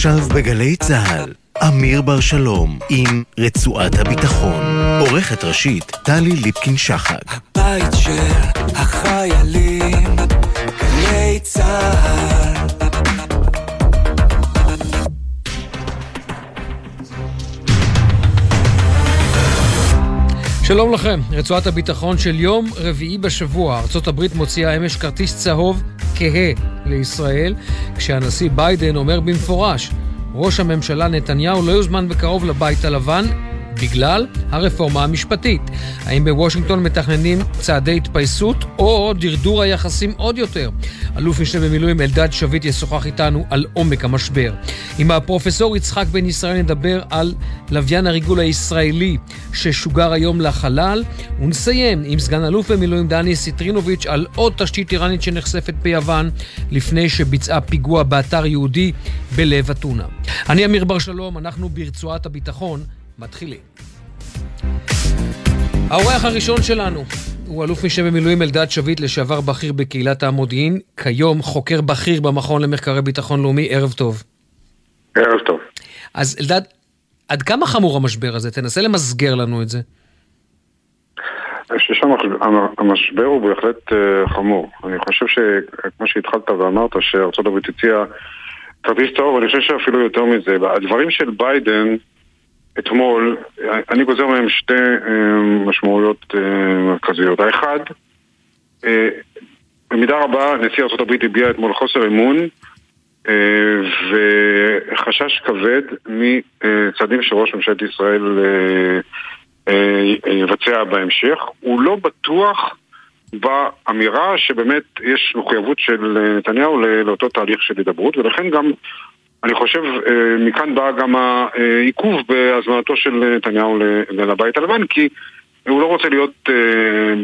עכשיו בגלי צה"ל, אמיר בר שלום עם רצועת הביטחון. עורכת ראשית, טלי ליפקין-שחק. הבית של החיילים, גלי צה"ל. שלום לכם, רצועת הביטחון של יום רביעי בשבוע. ארה"ב מוציאה אמש כרטיס צהוב כהה לישראל, כשהנשיא ביידן אומר במפורש, ראש הממשלה נתניהו לא יוזמן בקרוב לבית הלבן בגלל הרפורמה המשפטית. האם בוושינגטון מתכננים צעדי התפייסות או דרדור היחסים עוד יותר? אלוף משנה במילואים אלדד שביט ישוחח איתנו על עומק המשבר. עם הפרופסור יצחק בן ישראל נדבר על לוויין הריגול הישראלי ששוגר היום לחלל, ונסיים עם סגן אלוף במילואים דני סיטרינוביץ' על עוד תשתית איראנית שנחשפת ביוון לפני שביצעה פיגוע באתר יהודי בלב אתונה. אני אמיר בר שלום, אנחנו ברצועת הביטחון. מתחילים. האורח הראשון שלנו הוא אלוף משנה במילואים אלדד שביט, לשעבר בכיר בקהילת המודיעין, כיום חוקר בכיר במכון למחקרי ביטחון לאומי, ערב טוב. ערב טוב. אז אלדד, עד כמה חמור המשבר הזה? תנסה למסגר לנו את זה. חושב שהמשבר הוא בהחלט אה, חמור. אני חושב שכמו שהתחלת ואמרת שארצות הברית הציעה כרטיס צהוב, אני חושב שאפילו יותר מזה. הדברים של ביידן אתמול, אני גוזר מהם שתי אה, משמעויות אה, מרכזיות. האחד, אה, במידה רבה נשיא ארה"ב הביע אתמול חוסר אמון וחשש כבד מצעדים שראש ממשלת ישראל יבצע בהמשך. הוא לא בטוח באמירה שבאמת יש מחויבות של נתניהו לאותו תהליך של הידברות ולכן גם אני חושב, אה, מכאן בא גם העיכוב בהזמנתו של נתניהו לבית הלבן, כי הוא לא רוצה להיות, אה,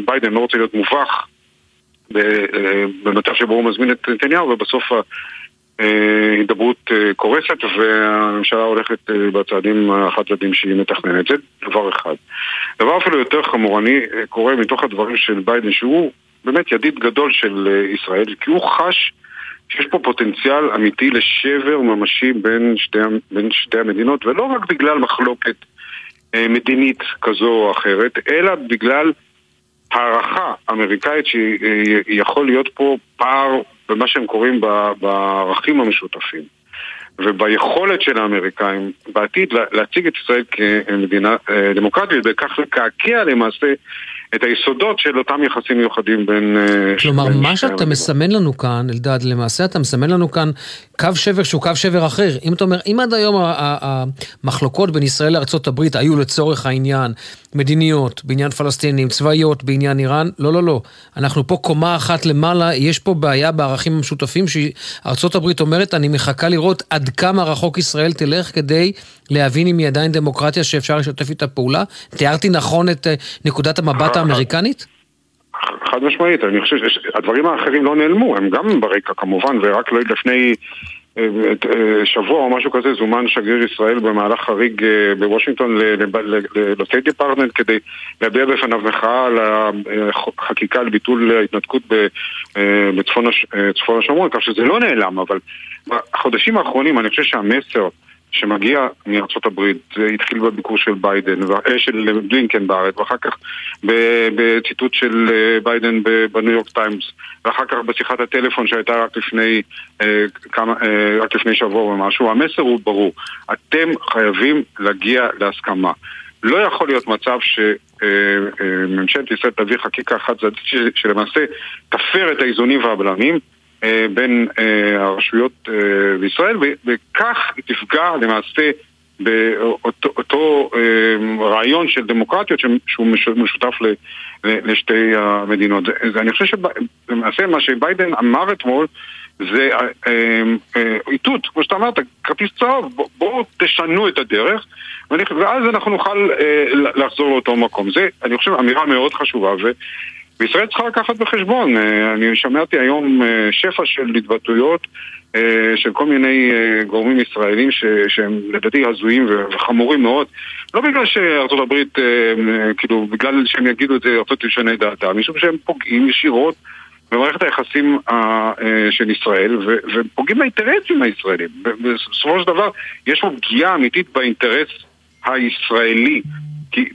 ביידן לא רוצה להיות מובך אה, במצב שבו הוא מזמין את נתניהו, ובסוף ההידברות קורסת והממשלה הולכת בצעדים החד צדדים שהיא מתכננת. זה דבר אחד. דבר אפילו יותר חמור, אני קורא מתוך הדברים של ביידן, שהוא באמת ידיד גדול של ישראל, כי הוא חש שיש פה פוטנציאל אמיתי לשבר ממשי בין שתי, בין שתי המדינות, ולא רק בגלל מחלוקת אה, מדינית כזו או אחרת, אלא בגלל הערכה אמריקאית שיכול להיות פה פער במה שהם קוראים בערכים המשותפים. וביכולת של האמריקאים בעתיד להציג את ישראל כמדינה אה, דמוקרטית וכך לקעקע למעשה את היסודות של אותם יחסים מיוחדים בין... אה, כלומר, מה שאתה מסמן לנו כאן, אלדד, למעשה אתה מסמן לנו כאן קו שבר שהוא קו שבר אחר. אם אתה אומר, אם עד היום המחלוקות בין ישראל לארה"ב היו לצורך העניין מדיניות, בעניין פלסטינים, צבאיות, בעניין איראן, לא, לא, לא. אנחנו פה קומה אחת למעלה, יש פה בעיה בערכים המשותפים שארה"ב אומרת, אני מחכה לראות עד כמה רחוק ישראל תלך כדי להבין אם היא עדיין דמוקרטיה שאפשר לשתף איתה פעולה. תיארתי נכון את אה, נקודת המבט האמריקנית? חד משמעית, אני חושב שהדברים האחרים לא נעלמו, הם גם ברקע כמובן, ורק לא לפני אה, אה, שבוע או משהו כזה זומן שגריר ישראל במהלך חריג אה, בוושינגטון ל State Department כדי להביע בפניו מחאה על החקיקה לביטול ההתנתקות בצפון השומרון, כך שזה לא נעלם, אבל בחודשים האחרונים אני חושב שהמסר שמגיע מארצות הברית, זה התחיל בביקור של ביידן, אה, של בלינקן בארץ, ואחר כך בציטוט של אה, ביידן בניו יורק טיימס, ואחר כך בשיחת הטלפון שהייתה רק לפני, אה, כמה, רק לפני שבוע ומשהו, המסר הוא ברור, אתם חייבים להגיע להסכמה. לא יכול להיות מצב שממשלת ישראל תביא חקיקה חד צדדית שלמעשה תפר את האיזונים והבלמים בין אה, הרשויות אה, בישראל, וכך תפגע למעשה באותו רעיון של דמוקרטיות שהוא משותף לשתי המדינות. אני חושב שלמעשה מה שביידן אמר אתמול זה איתות, כמו שאתה אמרת, כרטיס צהוב, בואו תשנו את הדרך ואז אנחנו נוכל לחזור לאותו מקום. זה, אני חושב, אמירה מאוד חשובה וישראל צריכה לקחת בחשבון, אה, אני שמעתי היום אה, שפע של התבטאויות אה, של כל מיני גורמים ישראלים ש, שהם לדעתי הזויים וחמורים מאוד לא בגלל שארצות הברית, כאילו, בגלל שהם יגידו את זה, ארצות תשנה דעתה, משום שהם פוגעים ישירות במערכת היחסים של ישראל ופוגעים באינטרסים הישראלים. בסופו של דבר יש פה פגיעה אמיתית באינטרס הישראלי. כי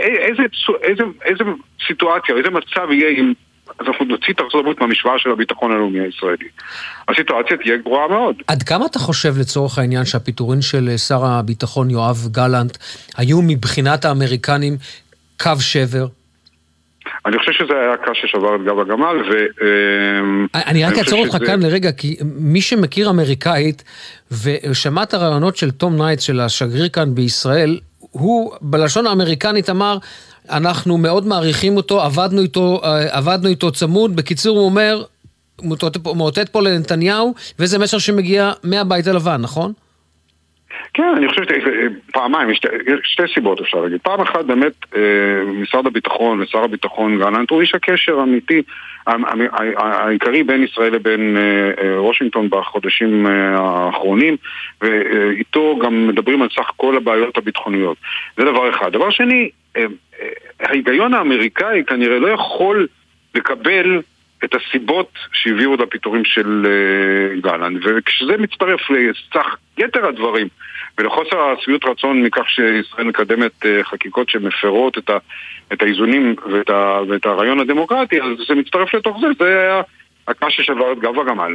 איזה, איזה, איזה סיטואציה, איזה מצב יהיה אם אז אנחנו נוציא את הברית מהמשוואה של הביטחון הלאומי הישראלי. הסיטואציה תהיה גרועה מאוד. עד כמה אתה חושב לצורך העניין שהפיטורים של שר הביטחון יואב גלנט היו מבחינת האמריקנים קו שבר? אני חושב שזה היה הקש ששבר את גב הגמל, ו... אמ, אני רק אעצור אותך כאן לרגע, כי מי שמכיר אמריקאית, ושמע את הריאיונות של תום ניידס, של השגריר כאן בישראל, הוא בלשון האמריקנית אמר, אנחנו מאוד מעריכים אותו, עבדנו איתו, אה, עבדנו איתו צמוד. בקיצור, הוא אומר, מאותת פה לנתניהו, וזה מסר שמגיע מהבית הלבן, נכון? כן, אני חושב שפעמיים, יש שתי סיבות אפשר להגיד. פעם אחת באמת אה, משרד הביטחון ושר הביטחון גלנט הוא איש הקשר האמיתי העיקרי בין ישראל לבין אה, וושינגטון בחודשים האחרונים ואיתו גם מדברים על סך כל הבעיות הביטחוניות. זה דבר אחד. דבר שני, ההיגיון האמריקאי כנראה לא יכול לקבל את הסיבות שהביאו את הפיטורים של uh, גלנט, וכשזה מצטרף לסך יתר הדברים ולחוסר השביעות רצון מכך שישראל מקדמת uh, חקיקות שמפרות את, האיזונים ואת הרעיון הדמוקרטי, אז זה מצטרף לתוך זה, זה היה... הקש ששבר את גב הגמל.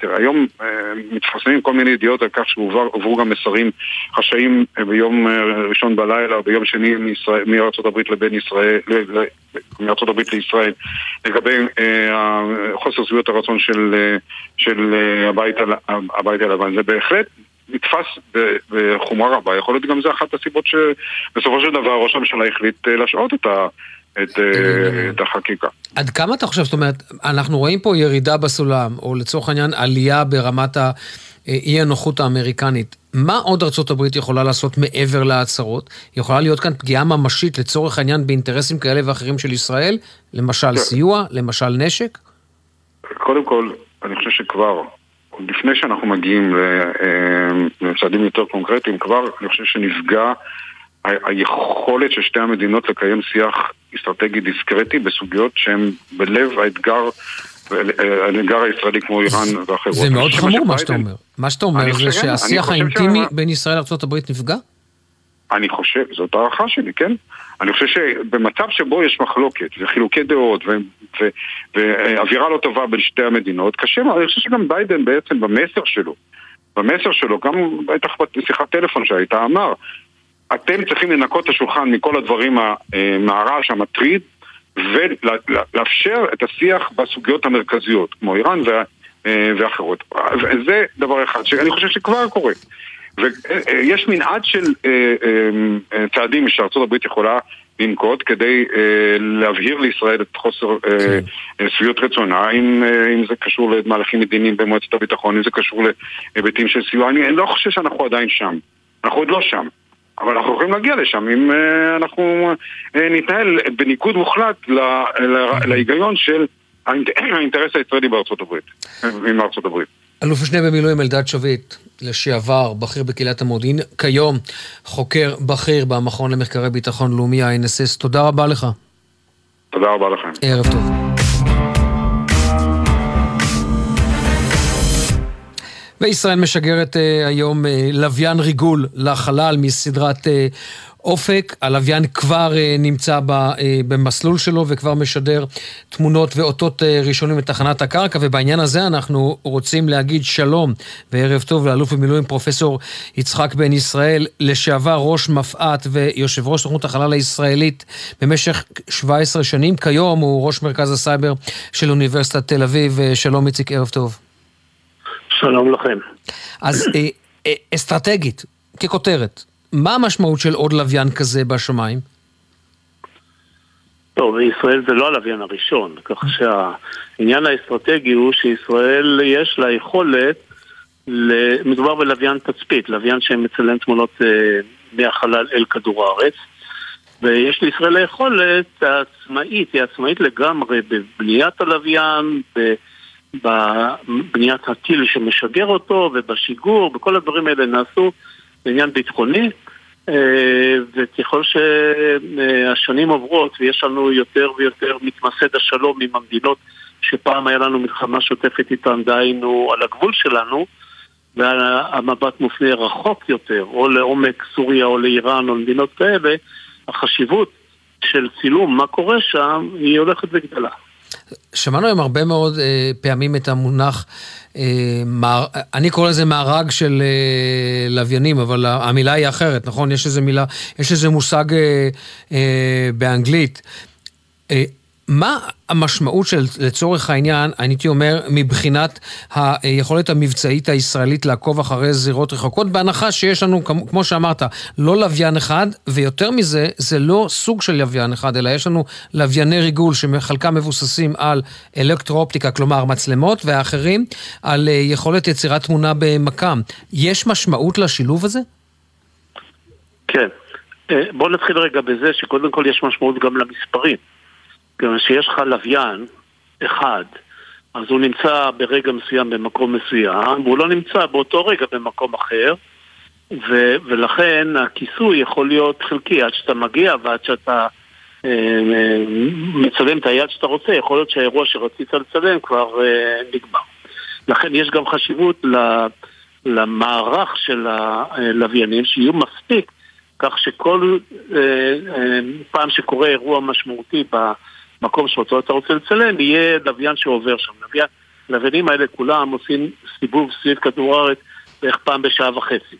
תראה, היום אה, מתפרסמים כל מיני ידיעות על כך שעברו גם מסרים חשאיים אה, ביום אה, ראשון בלילה ביום שני הברית לבין ישראל, הברית לישראל, לגבי חוסר שביעות הרצון של, של הבית, הבית הלבן. זה בהחלט נתפס בחומרה רבה. יכול להיות גם זה אחת הסיבות שבסופו של דבר ראש הממשלה החליט להשעות את ה... את, אה, את החקיקה. עד כמה אתה חושב, זאת אומרת, אנחנו רואים פה ירידה בסולם, או לצורך העניין עלייה ברמת האי הנוחות האמריקנית. מה עוד הברית יכולה לעשות מעבר להצהרות? יכולה להיות כאן פגיעה ממשית לצורך העניין באינטרסים כאלה ואחרים של ישראל? למשל כן. סיוע, למשל נשק? קודם כל, אני חושב שכבר, עוד לפני שאנחנו מגיעים אה, לצעדים יותר קונקרטיים, כבר אני חושב שנפגע היכולת של שתי המדינות לקיים שיח אסטרטגי דיסקרטי בסוגיות שהן בלב האתגר, האתגר הישראלי כמו איראן ואחרות. זה מאוד חמור מה שאתה אומר. מה שאתה אומר זה שהשיח האינטימי בין ישראל לארה"ב נפגע? אני חושב, זאת הערכה שלי, כן? אני חושב שבמצב שבו יש מחלוקת וחילוקי דעות ואווירה לא טובה בין שתי המדינות, קשה, אני חושב שגם ביידן בעצם במסר שלו, במסר שלו, גם בטח בשיחת טלפון שהייתה אמר, אתם צריכים לנקות את השולחן מכל הדברים אה, מהרעש המטריד ולאפשר את השיח בסוגיות המרכזיות, כמו איראן אה, ואחרות. זה דבר אחד שאני חושב שכבר קורה. ויש מנעד של אה, צעדים שארצות הברית יכולה לנקוט כדי להבהיר לישראל את חוסר כן. שביעות רצונה, אם, אם זה קשור למהלכים מדיניים במועצת הביטחון, אם זה קשור להיבטים של סיוע. אני לא חושב שאנחנו עדיין שם. אנחנו עוד לא שם. אבל אנחנו יכולים להגיע לשם אם uh, אנחנו uh, נתנהל בניגוד מוחלט לה, לה, להיגיון של האינטרס הישראלי בארצות הברית, עם ארצות הברית. אלוף משנה במילואים אלדד שביט, לשעבר, בכיר בקהילת המודיעין, כיום חוקר בכיר במכון למחקרי ביטחון לאומי, ה-NSS. תודה רבה לך. תודה רבה לכם. ערב טוב. וישראל משגרת uh, היום uh, לוויין ריגול לחלל מסדרת uh, אופק. הלוויין כבר uh, נמצא ב, uh, במסלול שלו וכבר משדר תמונות ואותות uh, ראשונים לתחנת הקרקע, ובעניין הזה אנחנו רוצים להגיד שלום וערב טוב לאלוף במילואים פרופסור יצחק בן ישראל, לשעבר ראש מפא"ת ויושב ראש תוכנות החלל הישראלית במשך 17 שנים. כיום הוא ראש מרכז הסייבר של אוניברסיטת תל אביב. שלום איציק, ערב טוב. שלום לכם. אז אה, אה, אסטרטגית, ככותרת, מה המשמעות של עוד לוויין כזה בשמיים? טוב, בישראל זה לא הלוויין הראשון, כך שהעניין האסטרטגי הוא שישראל יש לה יכולת, מדובר בלוויין תצפית, לוויין שמצלם תמונות אה, מהחלל אל כדור הארץ, ויש לישראל היכולת העצמאית, היא עצמאית לגמרי בבניית הלוויין, ב... בבניית הטיל שמשגר אותו ובשיגור, וכל הדברים האלה נעשו בעניין ביטחוני. אה, וככל שהשנים עוברות ויש לנו יותר ויותר מתמסד השלום עם המדינות שפעם היה לנו מלחמה שוטפת איתם, דהיינו על הגבול שלנו, והמבט מופנה רחוק יותר, או לעומק סוריה או לאיראן או למדינות כאלה, החשיבות של צילום מה קורה שם, היא הולכת וגדלה. שמענו היום הרבה מאוד אה, פעמים את המונח, אה, מאר, אני קורא לזה מארג של אה, לוויינים, אבל המילה היא אחרת, נכון? יש איזה מילה, יש איזה מושג אה, אה, באנגלית. אה, מה המשמעות של, לצורך העניין, אני הייתי אומר, מבחינת היכולת המבצעית הישראלית לעקוב אחרי זירות רחוקות, בהנחה שיש לנו, כמו שאמרת, לא לוויין אחד, ויותר מזה, זה לא סוג של לוויין אחד, אלא יש לנו לווייני ריגול שחלקם מבוססים על אלקטרואופטיקה, כלומר מצלמות, והאחרים על אה, יכולת יצירת תמונה במקם. יש משמעות לשילוב הזה? כן. אה, בואו נתחיל רגע בזה שקודם כל יש משמעות גם למספרים. כיוון שיש לך לוויין אחד, אז הוא נמצא ברגע מסוים במקום מסוים, והוא לא נמצא באותו רגע במקום אחר, ו- ולכן הכיסוי יכול להיות חלקי עד שאתה מגיע ועד שאתה אה, אה, מצלם את היד שאתה רוצה, יכול להיות שהאירוע שרצית לצלם כבר אה, נגמר. לכן יש גם חשיבות למערך של הלוויינים, שיהיו מספיק, כך שכל פעם שקורה אירוע משמעותי. מקום שאותו אתה רוצה לצלם, יהיה לוויין שעובר שם. לוויין, לוויינים האלה כולם עושים סיבוב סביב כדור הארץ בערך פעם בשעה וחצי.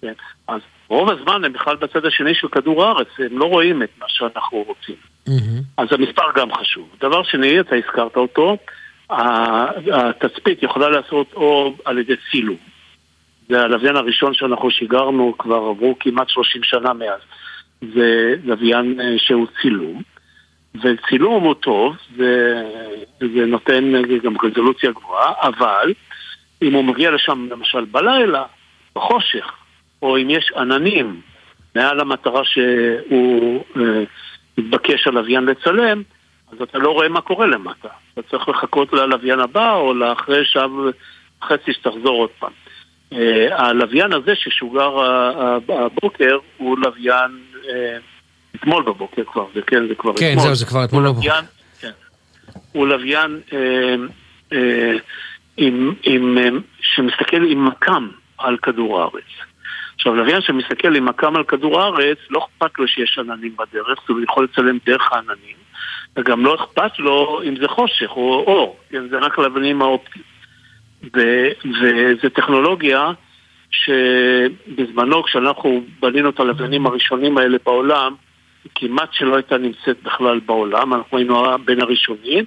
כן? אז רוב הזמן הם בכלל בצד השני של כדור הארץ, הם לא רואים את מה שאנחנו רוצים. Mm-hmm. אז המספר גם חשוב. דבר שני, אתה הזכרת אותו, התצפית יכולה לעשות או על ידי צילום. זה הלוויין הראשון שאנחנו שיגרנו, כבר עברו כמעט 30 שנה מאז. זה לוויין אה, שהוא צילום. וצילום הוא טוב, זה, זה נותן גם רזולוציה גבוהה, אבל אם הוא מגיע לשם למשל בלילה, בחושך, או אם יש עננים מעל המטרה שהוא אה, מתבקש הלוויין לצלם, אז אתה לא רואה מה קורה למטה. אתה צריך לחכות ללוויין הבא או לאחרי שעה וחצי שתחזור עוד פעם. אה, הלוויין הזה ששוגר הבוקר הוא לוויין אה, אתמול בבוקר כבר, זה כן, זה כבר כן, אתמול. כן, זהו, זה כבר אתמול בבוקר. כן. הוא לוויין אה, אה, עם, עם, אה, שמסתכל עם מקם על כדור הארץ. עכשיו, לוויין שמסתכל עם מקם על כדור הארץ, לא אכפת לו שיש עננים בדרך, הוא יכול לצלם דרך העננים, וגם לא אכפת לו אם זה חושך או אור, כן, זה רק לוויינים האופטיים. וזו טכנולוגיה שבזמנו, כשאנחנו בנינו את הלוויינים הראשונים האלה בעולם, כמעט שלא הייתה נמצאת בכלל בעולם, אנחנו היינו בין הראשונים,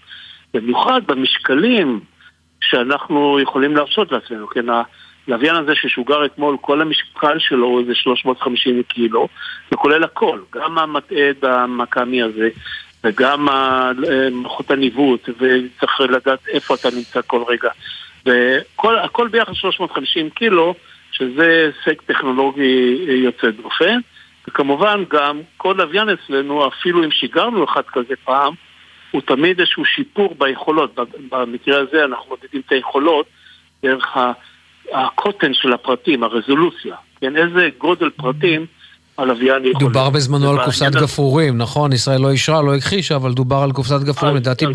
במיוחד במשקלים שאנחנו יכולים להרשות לעצמנו, כן, הלוויין הזה ששוגר אתמול, כל המשקל שלו הוא איזה 350 קילו, וכולל הכל, גם המטעד המכ"מי הזה, וגם מערכות הניווט, וצריך לדעת איפה אתה נמצא כל רגע. והכל ביחד 350 קילו, שזה הישג טכנולוגי יוצא דופן. וכמובן גם כל לוויין אצלנו, אפילו אם שיגרנו אחד כזה פעם, הוא תמיד איזשהו שיפור ביכולות. במקרה הזה אנחנו מודדים את היכולות דרך הקוטן של הפרטים, הרזולוציה. כן, איזה גודל פרטים הלוויין יכול... דובר בזמנו על קופסת גפרורים, נכון? ישראל לא אישרה, לא הכחישה, אבל דובר על קופסת גפרורים, לדעתי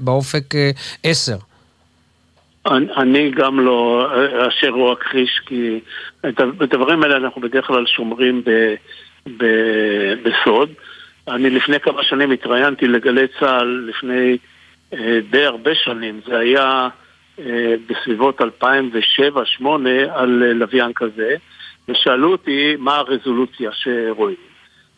באופק 10. אני גם לא אשר הוא אכחיש, כי את הדברים האלה אנחנו בדרך כלל שומרים ב, ב, בסוד. אני לפני כמה שנים התראיינתי לגלי צה"ל, לפני אה, די הרבה שנים, זה היה אה, בסביבות 2007-2008 על אה, לוויין כזה, ושאלו אותי מה הרזולוציה שרואים.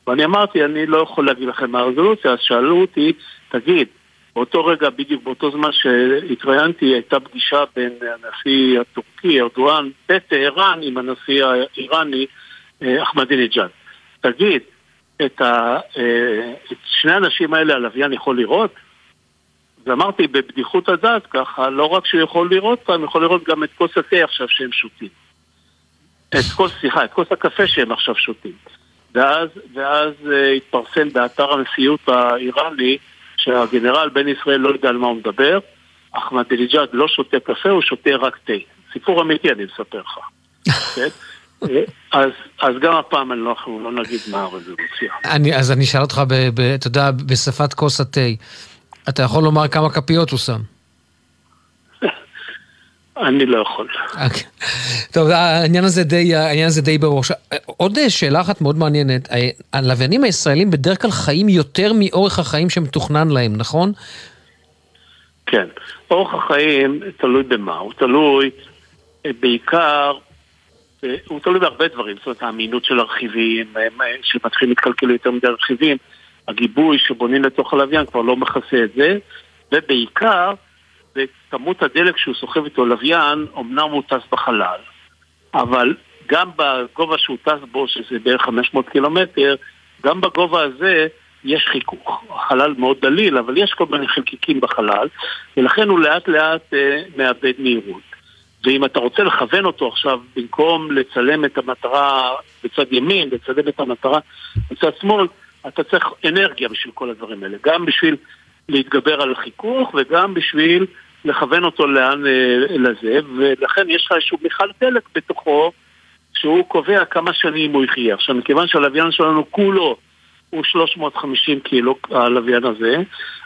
ואני אמרתי, אני לא יכול להגיד לכם מה הרזולוציה, אז שאלו אותי, תגיד, באותו רגע, בדיוק באותו זמן שהתראיינתי, הייתה פגישה בין הנשיא הטורקי, ארדואן, בטהרן, עם הנשיא האיראני, אה, אחמדינג'אד. תגיד, את, ה, אה, את שני האנשים האלה הלוויין יכול לראות? ואמרתי בבדיחות הדעת ככה, לא רק שהוא יכול לראות פעם, יכול לראות גם את כוס התה עכשיו שהם שותים. את כוס, סליחה, את כוס הקפה שהם עכשיו שותים. ואז, ואז uh, התפרסם באתר הנשיאות האיראני שהגנרל בן ישראל לא יודע על מה הוא מדבר, אחמדינג'אד לא שותה קפה, הוא שותה רק תה. סיפור אמיתי אני מספר לך. כן? אז, אז גם הפעם אנחנו לא, לא נגיד מה הרזולוציה. אני, אז אני אשאל אותך, אתה יודע, בשפת כוס התה. אתה יכול לומר כמה כפיות הוא שם. אני לא יכול. אוקיי. טוב, העניין הזה די, העניין הזה די ברור. עוד שאלה אחת מאוד מעניינת, הלוויינים הישראלים בדרך כלל חיים יותר מאורך החיים שמתוכנן להם, נכון? כן. אורך החיים תלוי במה? הוא תלוי אה, בעיקר, אה, הוא תלוי בהרבה דברים, זאת אומרת האמינות של הרכיבים, אה, שמתחילים להתקלקל יותר מדי רכיבים, הגיבוי שבונים לתוך הלוויין כבר לא מכסה את זה, ובעיקר וכמות הדלק שהוא סוחב איתו לוויין, אמנם הוא טס בחלל, אבל גם בגובה שהוא טס בו, שזה בערך 500 קילומטר, גם בגובה הזה יש חיכוך. החלל מאוד דליל, אבל יש כל מיני חלקיקים בחלל, ולכן הוא לאט לאט אה, מאבד מהירות. ואם אתה רוצה לכוון אותו עכשיו, במקום לצלם את המטרה בצד ימין, לצלם את המטרה בצד שמאל, אתה צריך אנרגיה בשביל כל הדברים האלה. גם בשביל להתגבר על החיכוך וגם בשביל לכוון אותו לאן אה, לזה, ולכן יש לך איזשהו מיכל דלק בתוכו שהוא קובע כמה שנים הוא יחיה. עכשיו, מכיוון שהלוויין שלנו כולו הוא 350 קילו, הלוויין הזה,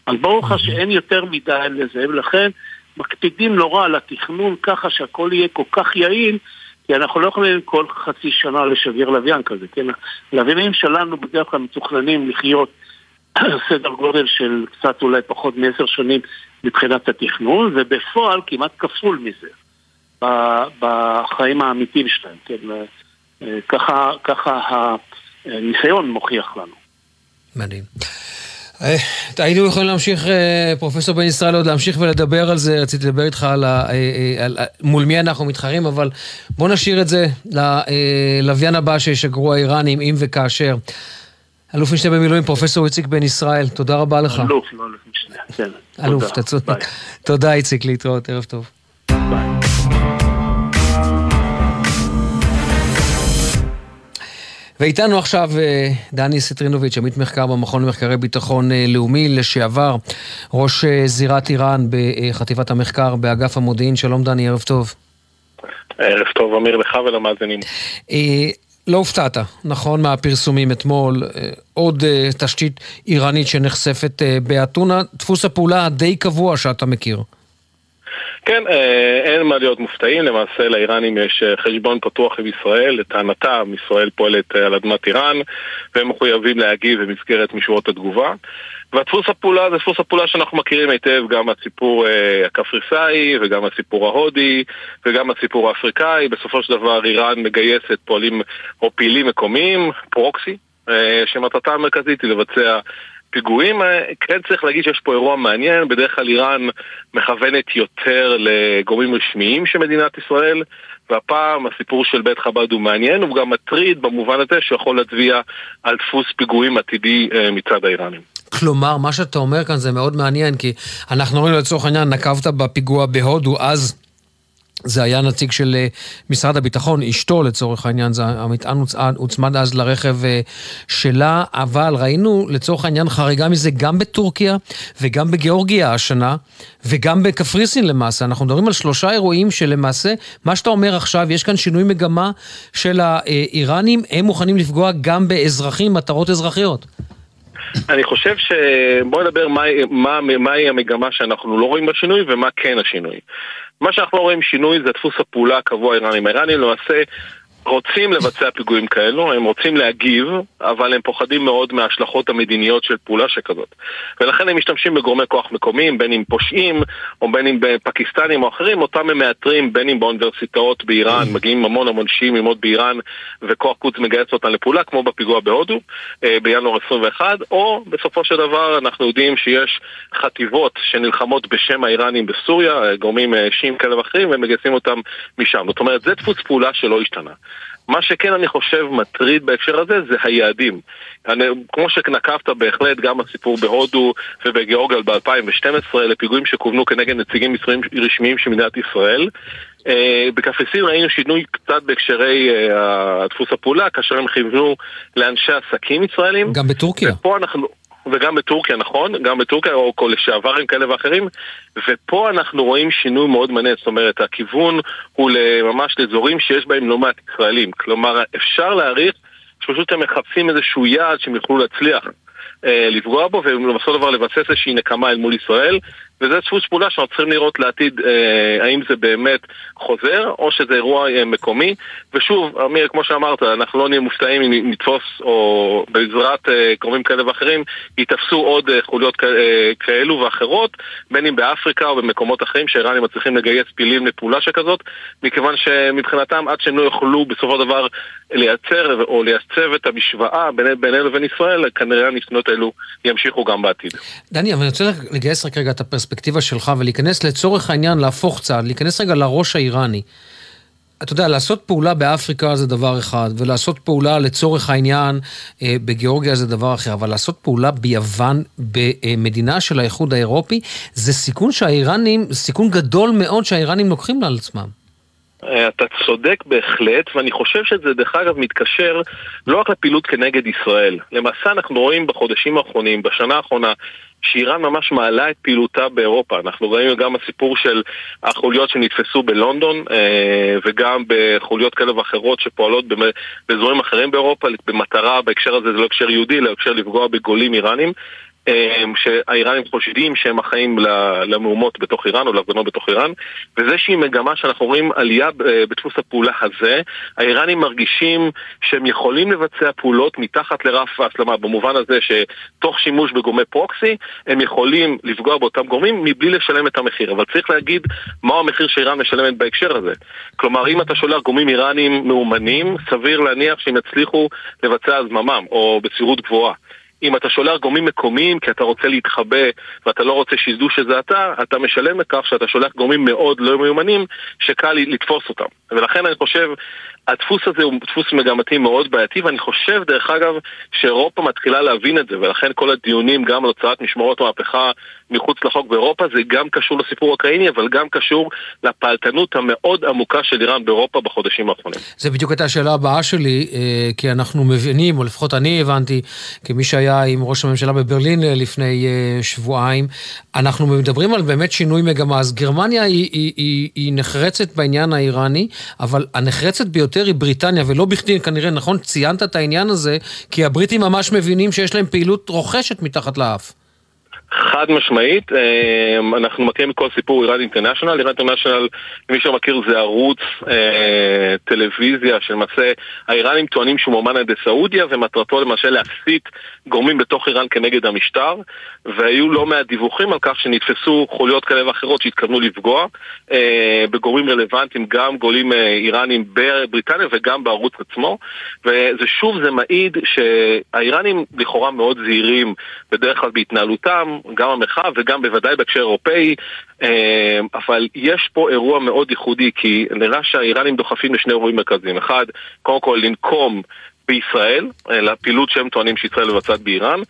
אז ברור לך שאין יותר מדי לזה, ולכן מקפידים נורא על התכנון ככה שהכל יהיה כל כך יעיל, כי אנחנו לא יכולים כל חצי שנה לשגר לוויין כזה, כן? הלוויינים שלנו בדרך כלל מתוכננים לחיות סדר גודל של קצת אולי פחות מעשר שנים מבחינת התכנון, ובפועל כמעט כפול מזה בחיים האמיתיים שלהם, כן? אה, ככה, ככה הניסיון מוכיח לנו. מדהים. אה, היינו יכולים להמשיך, אה, פרופסור בן ישראל, עוד להמשיך ולדבר על זה, רציתי לדבר איתך על, ה, על מול מי אנחנו מתחרים, אבל בוא נשאיר את זה ללוויין הבא שישגרו האיראנים, אם וכאשר. אלוף משנה במילואים, פרופסור איציק בן ישראל, תודה רבה לך. אלוף, לא אלוף משנה, כן. אלוף, אתה צודק. תודה איציק, להתראות, ערב טוב. ואיתנו עכשיו אה, דני סטרינוביץ', עמית מחקר במכון למחקרי ביטחון אה, לאומי, לשעבר ראש אה, זירת איראן בחטיבת המחקר באגף המודיעין. שלום דני, ערב טוב. ערב טוב, אמיר, לך ולמאזינים. לא הופתעת, נכון, מהפרסומים אתמול, אה, עוד אה, תשתית איראנית שנחשפת אה, באתונה, דפוס הפעולה הדי קבוע שאתה מכיר. כן, אין מה להיות מופתעים, למעשה לאיראנים יש חשבון פתוח עם ישראל, לטענתם ישראל פועלת על אדמת איראן והם מחויבים להגיב במסגרת משורות התגובה. והדפוס הפעולה זה דפוס הפעולה שאנחנו מכירים היטב גם מהסיפור אה, הקפריסאי וגם מהסיפור ההודי וגם מהסיפור האפריקאי. בסופו של דבר איראן מגייסת פועלים או פעילים מקומיים, פרוקסי, אה, שמטרתה המרכזית היא לבצע פיגועים. אה, כן צריך להגיד שיש פה אירוע מעניין, בדרך כלל איראן מכוונת יותר לגורמים רשמיים של מדינת ישראל והפעם הסיפור של בית חב"ד הוא מעניין, הוא גם מטריד במובן הזה שיכול להצביע על דפוס פיגועים עתידי אה, מצד האיראנים. כלומר, מה שאתה אומר כאן זה מאוד מעניין, כי אנחנו רואים לצורך העניין, נקבת בפיגוע בהודו, אז זה היה נציג של אה, משרד הביטחון, אשתו לצורך העניין, זה המטען הוצמד אז לרכב אה, שלה, אבל ראינו לצורך העניין חריגה מזה גם בטורקיה וגם בגיאורגיה השנה, וגם בקפריסין למעשה. אנחנו מדברים על שלושה אירועים שלמעשה, מה שאתה אומר עכשיו, יש כאן שינוי מגמה של האיראנים, הם מוכנים לפגוע גם באזרחים, מטרות אזרחיות. אני חושב ש... בוא נדבר מהי מה, מה המגמה שאנחנו לא רואים בשינוי ומה כן השינוי. מה שאנחנו לא רואים שינוי זה דפוס הפעולה הקבוע האיראנים. האיראנים למעשה רוצים לבצע פיגועים כאלו, הם רוצים להגיב, אבל הם פוחדים מאוד מההשלכות המדיניות של פעולה שכזאת. ולכן הם משתמשים בגורמי כוח מקומיים, בין אם פושעים, או בין אם פקיסטנים או אחרים, אותם הם מאתרים בין אם באוניברסיטאות באיראן, mm. מגיעים המון המון שיעים ללמוד באיראן, וכוח קוץ מגייס אותם לפעולה, כמו בפיגוע בהודו, אה, בינואר 21, או בסופו של דבר אנחנו יודעים שיש חטיבות שנלחמות בשם האיראנים בסוריה, גורמים אה, שיעים כאלה ואחרים, והם מגייסים אותם משם. זאת אומרת, זה דפוס פעולה שלא השתנה. מה שכן אני חושב מטריד בהקשר הזה זה היעדים. אני, כמו שנקבת בהחלט גם הסיפור בהודו ובגיאורגל ב-2012 לפיגועים שכוונו כנגד נציגים רשמיים של מדינת ישראל. Uh, בקפריסין ראינו שינוי קצת בהקשרי uh, דפוס הפעולה כאשר הם כיוונו לאנשי עסקים ישראלים. גם בטורקיה. ופה אנחנו... וגם בטורקיה, נכון? גם בטורקיה, או כל לשעברים כאלה ואחרים. ופה אנחנו רואים שינוי מאוד מעניין, זאת אומרת, הכיוון הוא ממש לאזורים שיש בהם לא מעט ישראלים. כלומר, אפשר להעריך שפשוט הם מחפשים איזשהו יעד שהם יוכלו להצליח. אה, לפגוע בו ובסופו של דבר לבסס איזושהי נקמה אל מול ישראל וזה דפוס פעולה שאנחנו צריכים לראות לעתיד אה, האם זה באמת חוזר או שזה אירוע אה, מקומי ושוב, אמיר, כמו שאמרת, אנחנו לא נהיה מופתעים אם נתפוס או בעזרת אה, קרובים כאלה ואחרים ייתפסו עוד אה, חוליות כ- אה, כאלו ואחרות בין אם באפריקה או במקומות אחרים שהאיראנים מצליחים לגייס פילים לפעולה שכזאת מכיוון שמבחינתם עד שהם לא יוכלו בסופו של דבר לייצר או לייצב את המשוואה בין- בינינו לבין ישראל כנראה הניסיונות האלו ימשיכו גם בעתיד. דני, אבל אני רוצה לגייס רק רגע את הפרספקטיבה שלך ולהיכנס לצורך העניין, להפוך צעד, להיכנס רגע לראש האיראני. אתה יודע, לעשות פעולה באפריקה זה דבר אחד, ולעשות פעולה לצורך העניין אה, בגיאורגיה זה דבר אחר, אבל לעשות פעולה ביוון, במדינה של האיחוד האירופי, זה סיכון שהאיראנים, סיכון גדול מאוד שהאיראנים לוקחים על עצמם. אה, אתה צודק בהחלט, ואני חושב שזה דרך אגב מתקשר לא רק לפעילות כנגד ישראל. למעשה אנחנו רואים בחודשים האחרונים, בשנה האחרונה, שאיראן ממש מעלה את פעילותה באירופה. אנחנו ראינו גם הסיפור של החוליות שנתפסו בלונדון אה, וגם בחוליות כאלה ואחרות שפועלות באזורים אחרים באירופה במטרה, בהקשר הזה זה לא הקשר יהודי, אלא הקשר לפגוע בגולים איראנים. אה, שהאיראנים חושדים שהם אחראים למהומות בתוך איראן או להפגנות בתוך איראן וזה שהיא מגמה שאנחנו רואים עלייה בדפוס הפעולה הזה האיראנים מרגישים שהם יכולים לבצע פעולות מתחת לרף ההסלמה במובן הזה שתוך שימוש בגורמי פרוקסי הם יכולים לפגוע באותם גורמים מבלי לשלם את המחיר. אבל צריך להגיד מהו המחיר שאיראן משלמת בהקשר הזה. כלומר אם אתה שולח גורמים איראנים מאומנים סביר להניח שהם יצליחו לבצע הזממם או בסבירות גבוהה אם אתה שולח גורמים מקומיים כי אתה רוצה להתחבא ואתה לא רוצה שידעו שזה אתה, אתה משלם לכך שאתה שולח גורמים מאוד לא מיומנים שקל לתפוס אותם. ולכן אני חושב, הדפוס הזה הוא דפוס מגמתי מאוד בעייתי, ואני חושב, דרך אגב, שאירופה מתחילה להבין את זה, ולכן כל הדיונים גם על הוצאת משמרות מהפכה מחוץ לחוק באירופה, זה גם קשור לסיפור האוקראיני, אבל גם קשור לפעלתנות המאוד עמוקה של איראן באירופה בחודשים האחרונים. זה בדיוק הייתה השאלה הבאה שלי, אה, כי אנחנו מבינים, או לפחות אני הבנתי, כמי שהיה עם ראש הממשלה בברלין אה, לפני אה, שבועיים, אנחנו מדברים על באמת שינוי מגמה. אז גרמניה היא, היא, היא, היא נחרצת בעניין האיראני, אבל הנחרצת ביותר היא בריטניה, ולא בכדי, כנראה, נכון, ציינת את העניין הזה, כי הבריטים ממש מבינים שיש להם פעילות רוכשת מתחת לאף. חד משמעית, אמ, אנחנו מכירים את כל סיפור איראן אינטרנשיונל, איראן אינטרנשיונל, מי שמכיר זה ערוץ אה, טלוויזיה שלמעשה האיראנים טוענים שהוא מאומן על ידי סעודיה ומטרתו למעשה להסיט גורמים בתוך איראן כנגד המשטר. והיו לא מעט דיווחים על כך שנתפסו חוליות כאלה ואחרות שהתכוונו לפגוע אה, בגורמים רלוונטיים, גם גולים אה, איראנים בבריטניה וגם בערוץ עצמו. וזה שוב, זה מעיד שהאיראנים לכאורה מאוד זהירים בדרך כלל בהתנהלותם גם המרחב וגם בוודאי בהקשר אירופאי, אה, אבל יש פה אירוע מאוד ייחודי, כי נראה שהאיראנים דוחפים לשני אירועים מרכזיים. אחד, קודם כל לנקום בישראל, אה, לפעילות שהם טוענים שישראל מבצעת באיראן,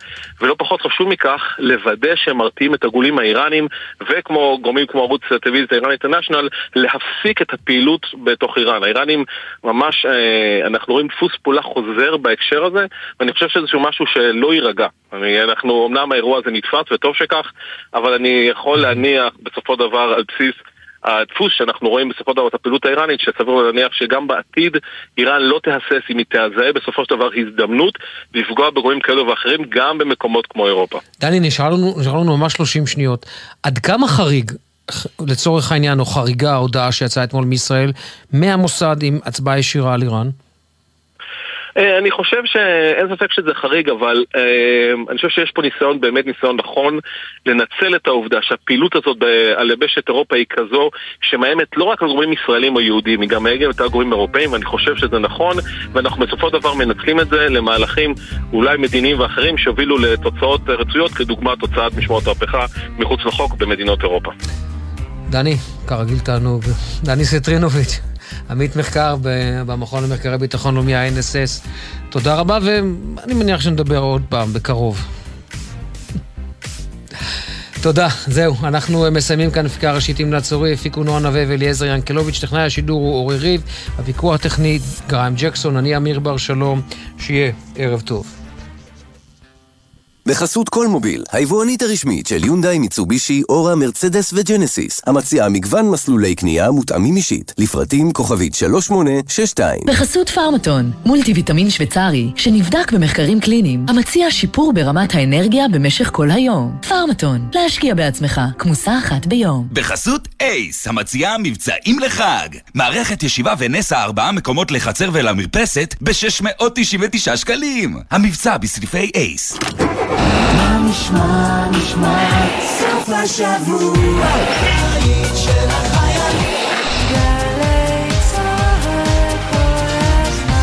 ולא פחות חשוב מכך, לוודא שהם מרתיעים את הגולים האיראנים, וכמו גורמים כמו ערוץ הטלוויזיה איראן אינטרנשיונל, להפסיק את הפעילות בתוך איראן. האיראנים ממש, אה, אנחנו רואים דפוס פעולה חוזר בהקשר הזה, ואני חושב שזה משהו שלא יירגע. אנחנו, אמנם האירוע הזה נתפס, וטוב שכך, אבל אני יכול להניח בסופו דבר על בסיס הדפוס שאנחנו רואים בסופו של דבר את הפעילות האיראנית, שסביר להניח שגם בעתיד איראן לא תהסס אם היא תזהה בסופו של דבר הזדמנות לפגוע בגורמים כאלו ואחרים גם במקומות כמו אירופה. דני, נשאר לנו, נשאר לנו ממש 30 שניות. עד כמה חריג, לצורך העניין, או חריגה ההודעה שיצאה אתמול מישראל, מהמוסד עם הצבעה ישירה על איראן? אה, אני חושב שאין ספק שזה חריג, אבל אה, אני חושב שיש פה ניסיון, באמת ניסיון נכון, לנצל את העובדה שהפעילות הזאת על יבשת אירופה היא כזו שמאיימת לא רק על גורמים ישראלים או יהודים, היא גם מאיימת על גורמים אירופאים, ואני חושב שזה נכון, ואנחנו בסופו של דבר מנצלים את זה למהלכים אולי מדיניים ואחרים שהובילו לתוצאות רצויות, כדוגמת תוצאת משמעות המהפכה מחוץ לחוק במדינות אירופה. דני, כרגיל תענוג. דני סטרינוביץ'. עמית מחקר במכון למחקרי ביטחון לאומי, ה-NSS. תודה רבה, ואני מניח שנדבר עוד פעם, בקרוב. תודה, זהו, אנחנו מסיימים כאן הפקה ראשית עם לעצורי, הפיקו נועה נווה ואליעזר ינקלוביץ', טכנאי השידור הוא אורי ריב, הפיקוח הטכני גריים ג'קסון, אני אמיר בר שלום, שיהיה ערב טוב. בחסות כל מוביל, היבואנית הרשמית של יונדאי, מיצובישי, אורה, מרצדס וג'נסיס, המציעה מגוון מסלולי קנייה מותאמים אישית, לפרטים כוכבית 3862. בחסות פארמטון, מולטי ויטמין שוויצרי, שנבדק במחקרים קליניים, המציע שיפור ברמת האנרגיה במשך כל היום. פארמטון, להשקיע בעצמך, כמוסה אחת ביום. בחסות אייס, המציעה מבצעים לחג. מערכת ישיבה ונסה ארבעה מקומות לחצר ולמרפסת ב-699 שקלים. המבצע בסניפי אייס. מה נשמע, נשמע, סוף השבוע, היית של החיילים. גלי צהל כל הזמן.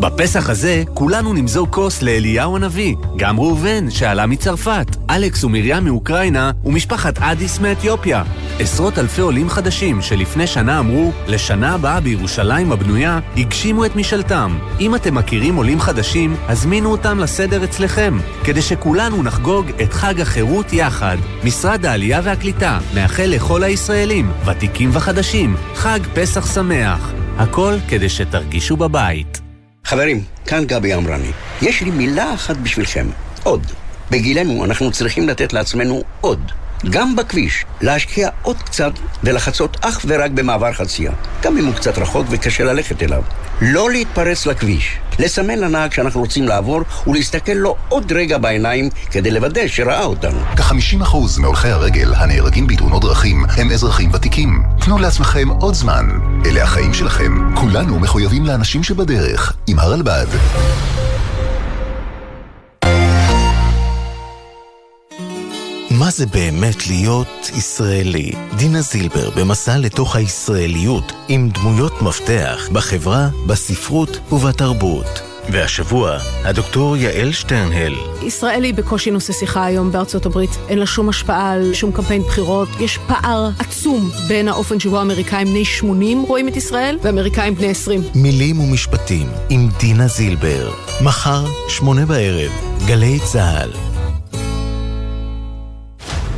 בפסח הזה כולנו נמזוג כוס לאליהו הנביא, גם ראובן שעלה מצרפת, אלכס ומרים מאוקראינה ומשפחת אדיס מאתיופיה. עשרות אלפי עולים חדשים שלפני שנה אמרו, לשנה הבאה בירושלים הבנויה, הגשימו את משאלתם. אם אתם מכירים עולים חדשים, הזמינו אותם לסדר אצלכם, כדי שכולנו נחגוג את חג החירות יחד. משרד העלייה והקליטה מאחל לכל הישראלים, ותיקים וחדשים, חג פסח שמח. הכל כדי שתרגישו בבית. חברים, כאן גבי אמרני. יש לי מילה אחת בשבילכם, עוד. בגילנו אנחנו צריכים לתת לעצמנו עוד. גם בכביש, להשקיע עוד קצת ולחצות אך ורק במעבר חצייה. גם אם הוא קצת רחוק וקשה ללכת אליו. לא להתפרץ לכביש. לסמן לנהג שאנחנו רוצים לעבור ולהסתכל לו עוד רגע בעיניים כדי לוודא שראה אותנו. כ-50% מהולכי הרגל הנהרגים בתאונות דרכים הם אזרחים ותיקים. תנו לעצמכם עוד זמן. אלה החיים שלכם. כולנו מחויבים לאנשים שבדרך. עם הרלב"ד. זה באמת להיות ישראלי? דינה זילבר במסע לתוך הישראליות עם דמויות מפתח בחברה, בספרות ובתרבות. והשבוע, הדוקטור יעל שטרנהל. ישראל היא בקושי נושא שיחה היום בארצות הברית. אין לה שום השפעה על שום קמפיין בחירות. יש פער עצום בין האופן שבו האמריקאים בני 80 רואים את ישראל, ואמריקאים בני 20. מילים ומשפטים עם דינה זילבר. מחר, שמונה בערב, גלי צה"ל.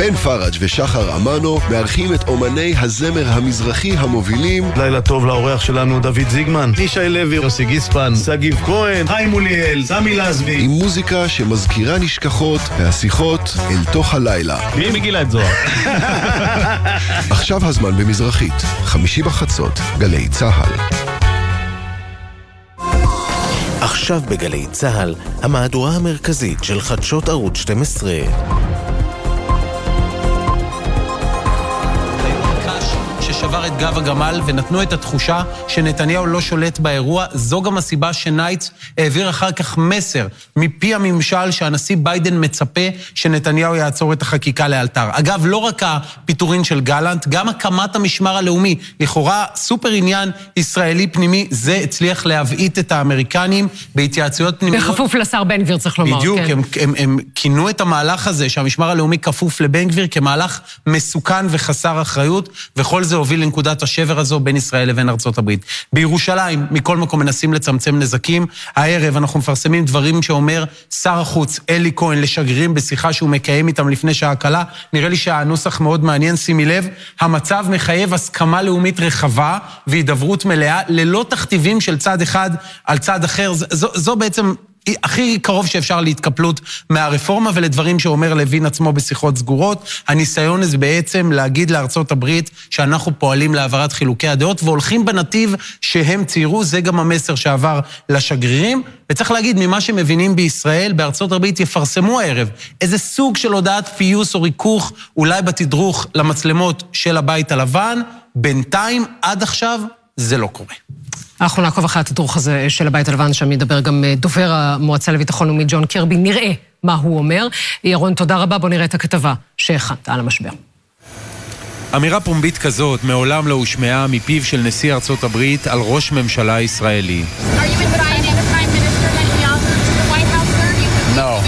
בן פראג' ושחר אמנו מארחים את אומני הזמר המזרחי המובילים. לילה טוב לאורח שלנו דוד זיגמן, ישי לוי, יוסי גיספן, שגיב כהן, חיים מוליאל, סמי לזבי. עם מוזיקה שמזכירה נשכחות והשיחות אל תוך הלילה. מי מגילה את זוהר? עכשיו הזמן במזרחית, חמישי בחצות, גלי צה"ל. עכשיו בגלי צה"ל, המהדורה המרכזית של חדשות ערוץ 12. שבר את גב הגמל ונתנו את התחושה שנתניהו לא שולט באירוע. זו גם הסיבה שניידס העביר אחר כך מסר מפי הממשל שהנשיא ביידן מצפה שנתניהו יעצור את החקיקה לאלתר. אגב, לא רק הפיטורין של גלנט, גם הקמת המשמר הלאומי, לכאורה סופר עניין ישראלי פנימי, זה הצליח להבעיט את האמריקנים בהתייעצויות פנימיות. בכפוף לשר בן גביר, צריך לומר. בדיוק, כן. הם, הם, הם כינו את המהלך הזה, שהמשמר הלאומי כפוף לבן גביר, כמהלך מסוכן וחסר אחריות, וכל זה הוביל לנקודת השבר הזו בין ישראל לבין ארצות הברית. בירושלים, מכל מקום מנסים לצמצם נזקים. הערב אנחנו מפרסמים דברים שאומר שר החוץ אלי כהן לשגרירים בשיחה שהוא מקיים איתם לפני שעה קלה. נראה לי שהנוסח מאוד מעניין, שימי לב. המצב מחייב הסכמה לאומית רחבה והידברות מלאה, ללא תכתיבים של צד אחד על צד אחר. זו, זו בעצם הכי קרוב שאפשר להתקפלות מהרפורמה ולדברים שאומר לוין עצמו בשיחות סגורות. הניסיון הזה בעצם להגיד לארצות הברית שאנחנו פועלים להעברת חילוקי הדעות והולכים בנתיב שהם ציירו, זה גם המסר שעבר לשגרירים. וצריך להגיד, ממה שמבינים בישראל, בארצות הברית יפרסמו הערב איזה סוג של הודעת פיוס או ריכוך, אולי בתדרוך למצלמות של הבית הלבן. בינתיים, עד עכשיו, זה לא קורה. אנחנו נעקוב אחרי התדרוך הזה של הבית הלבן, שם ידבר גם דובר המועצה לביטחון לאומי ג'ון קרבי. נראה מה הוא אומר. ירון, תודה רבה. בוא נראה את הכתבה שהכנת על המשבר. אמירה פומבית כזאת מעולם לא הושמעה מפיו של נשיא ארצות הברית על ראש ממשלה ישראלי. No.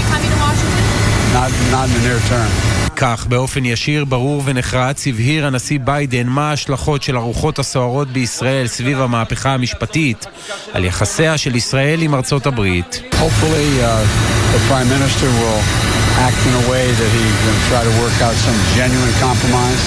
Not, not in the near term. כך, באופן ישיר, ברור ונחרץ, הבהיר הנשיא ביידן מה ההשלכות של הרוחות הסוערות בישראל סביב המהפכה המשפטית על יחסיה של ישראל עם ארצות הברית. Hopefully, uh, act in a way that he's going to try to work out some genuine compromise,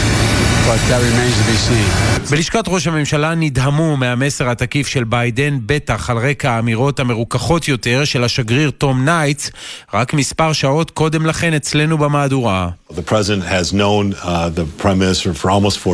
but that remains to be seen. בלשכת ראש הממשלה נדהמו מהמסר התקיף של ביידן, בטח על רקע האמירות המרוככות יותר של השגריר תום ניידס, רק מספר שעות קודם לכן אצלנו במהדורה. The president has known uh, the prime minister for almost 40